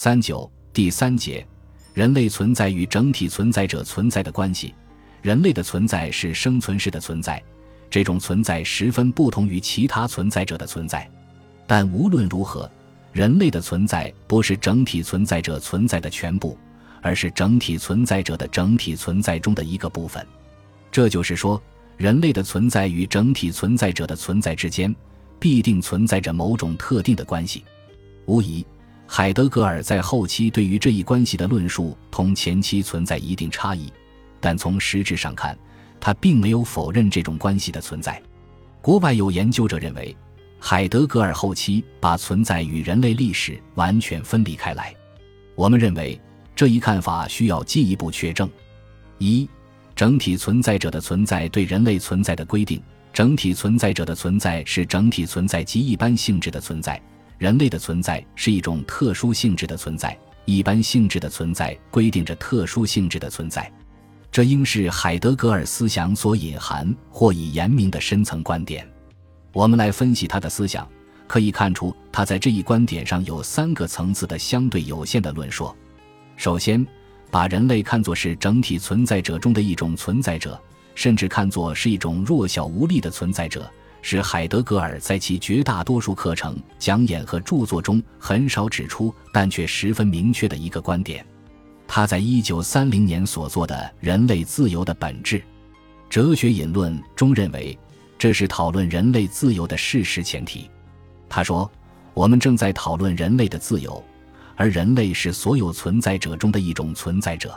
三九第三节，人类存在与整体存在者存在的关系。人类的存在是生存式的存在，这种存在十分不同于其他存在者的存在。但无论如何，人类的存在不是整体存在者存在的全部，而是整体存在者的整体存在中的一个部分。这就是说，人类的存在与整体存在者的存在之间，必定存在着某种特定的关系。无疑，海德格尔在后期对于这一关系的论述同前期存在一定差异，但从实质上看，他并没有否认这种关系的存在。国外有研究者认为。海德格尔后期把存在与人类历史完全分离开来，我们认为这一看法需要进一步确证。一、整体存在者的存在对人类存在的规定。整体存在者的存在是整体存在及一般性质的存在，人类的存在是一种特殊性质的存在，一般性质的存在规定着特殊性质的存在。这应是海德格尔思想所隐含或已言明的深层观点。我们来分析他的思想，可以看出他在这一观点上有三个层次的相对有限的论说。首先，把人类看作是整体存在者中的一种存在者，甚至看作是一种弱小无力的存在者，是海德格尔在其绝大多数课程、讲演和著作中很少指出，但却十分明确的一个观点。他在一九三零年所做的《人类自由的本质：哲学引论》中认为。这是讨论人类自由的事实前提。他说：“我们正在讨论人类的自由，而人类是所有存在者中的一种存在者。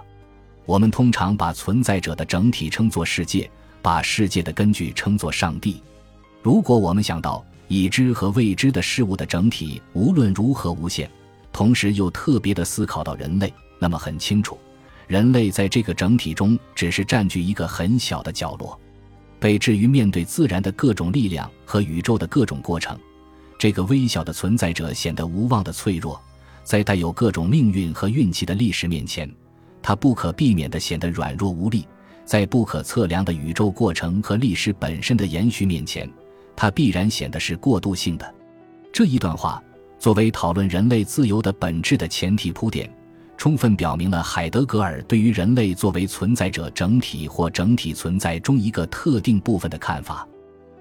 我们通常把存在者的整体称作世界，把世界的根据称作上帝。如果我们想到已知和未知的事物的整体无论如何无限，同时又特别的思考到人类，那么很清楚，人类在这个整体中只是占据一个很小的角落。”被置于面对自然的各种力量和宇宙的各种过程，这个微小的存在者显得无望的脆弱，在带有各种命运和运气的历史面前，它不可避免地显得软弱无力；在不可测量的宇宙过程和历史本身的延续面前，它必然显得是过渡性的。这一段话作为讨论人类自由的本质的前提铺垫。充分表明了海德格尔对于人类作为存在者整体或整体存在中一个特定部分的看法。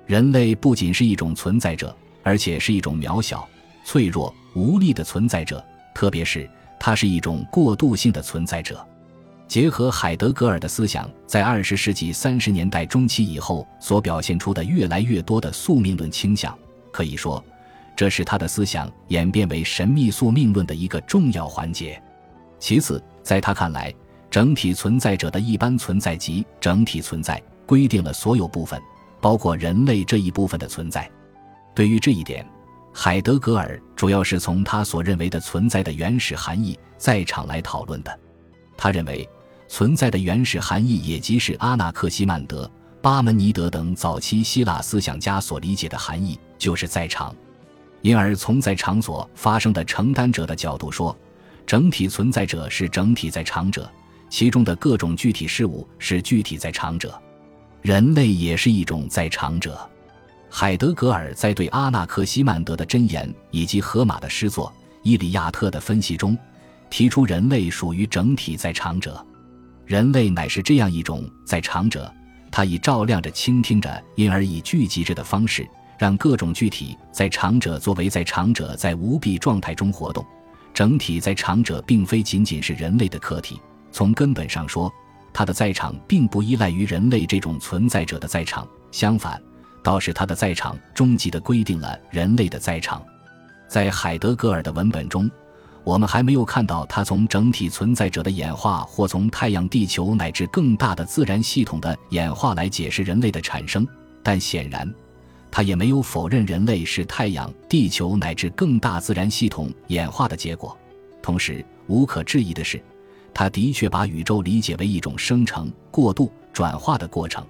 人类不仅是一种存在者，而且是一种渺小、脆弱、无力的存在者，特别是它是一种过渡性的存在者。结合海德格尔的思想，在二十世纪三十年代中期以后所表现出的越来越多的宿命论倾向，可以说，这是他的思想演变为神秘宿命论的一个重要环节。其次，在他看来，整体存在者的一般存在及整体存在规定了所有部分，包括人类这一部分的存在。对于这一点，海德格尔主要是从他所认为的存在的原始含义在场来讨论的。他认为，存在的原始含义也即是阿纳克西曼德、巴门尼德等早期希腊思想家所理解的含义，就是在场。因而，从在场所发生的承担者的角度说。整体存在者是整体在场者，其中的各种具体事物是具体在场者，人类也是一种在场者。海德格尔在对阿纳克西曼德的箴言以及荷马的诗作《伊利亚特》的分析中，提出人类属于整体在场者，人类乃是这样一种在场者，他以照亮着、倾听着，因而以聚集着的方式，让各种具体在场者作为在场者在无弊状态中活动。整体在场者并非仅仅是人类的客体，从根本上说，它的在场并不依赖于人类这种存在者的在场，相反，倒是它的在场终极的规定了人类的在场。在海德格尔的文本中，我们还没有看到他从整体存在者的演化，或从太阳、地球乃至更大的自然系统的演化来解释人类的产生，但显然。他也没有否认人类是太阳、地球乃至更大自然系统演化的结果。同时，无可置疑的是，他的确把宇宙理解为一种生成、过渡、转化的过程。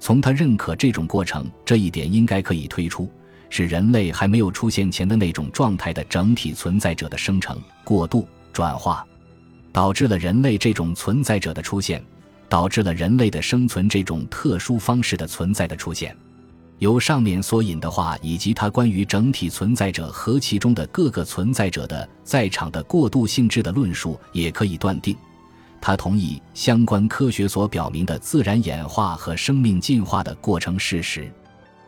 从他认可这种过程这一点，应该可以推出，是人类还没有出现前的那种状态的整体存在者的生成、过渡、转化，导致了人类这种存在者的出现，导致了人类的生存这种特殊方式的存在的出现。由上面所引的话，以及他关于整体存在者和其中的各个存在者的在场的过渡性质的论述，也可以断定，他同意相关科学所表明的自然演化和生命进化的过程事实。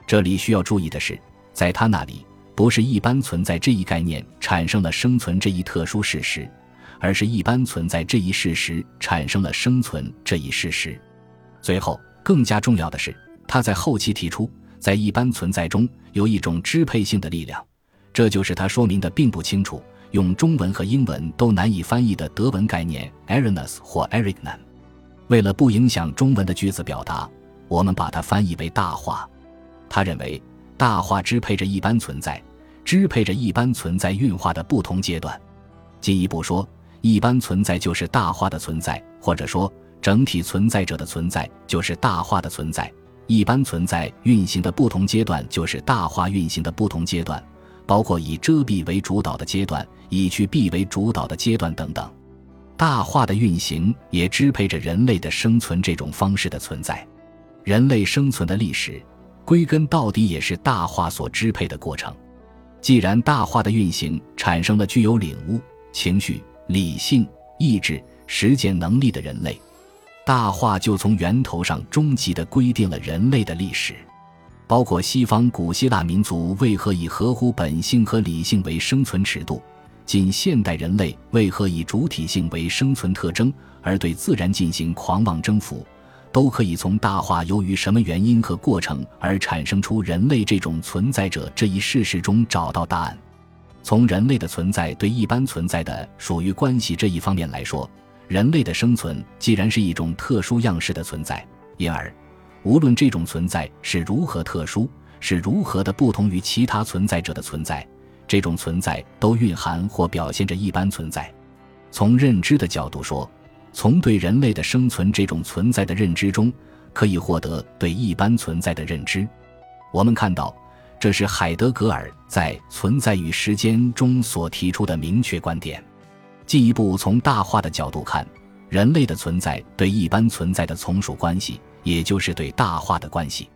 这里需要注意的是，在他那里，不是一般存在这一概念产生了生存这一特殊事实，而是一般存在这一事实产生了生存这一事实。最后，更加重要的是，他在后期提出。在一般存在中有一种支配性的力量，这就是他说明的并不清楚、用中文和英文都难以翻译的德文概念 e r i n u s 或 Erignan。为了不影响中文的句子表达，我们把它翻译为大化。他认为大化支配着一般存在，支配着一般存在运化的不同阶段。进一步说，一般存在就是大化的存在，或者说整体存在者的存在就是大化的存在。一般存在运行的不同阶段，就是大化运行的不同阶段，包括以遮蔽为主导的阶段，以去蔽为主导的阶段等等。大化的运行也支配着人类的生存这种方式的存在。人类生存的历史，归根到底也是大化所支配的过程。既然大化的运行产生了具有领悟、情绪、理性、意志、实践能力的人类。大化就从源头上终极地规定了人类的历史，包括西方古希腊民族为何以合乎本性和理性为生存尺度，近现代人类为何以主体性为生存特征而对自然进行狂妄征服，都可以从大化由于什么原因和过程而产生出人类这种存在者这一事实中找到答案。从人类的存在对一般存在的属于关系这一方面来说。人类的生存既然是一种特殊样式的存在，因而，无论这种存在是如何特殊，是如何的不同于其他存在者的存在，这种存在都蕴含或表现着一般存在。从认知的角度说，从对人类的生存这种存在的认知中，可以获得对一般存在的认知。我们看到，这是海德格尔在《存在与时间》中所提出的明确观点。进一步从大化的角度看，人类的存在对一般存在的从属关系，也就是对大化的关系。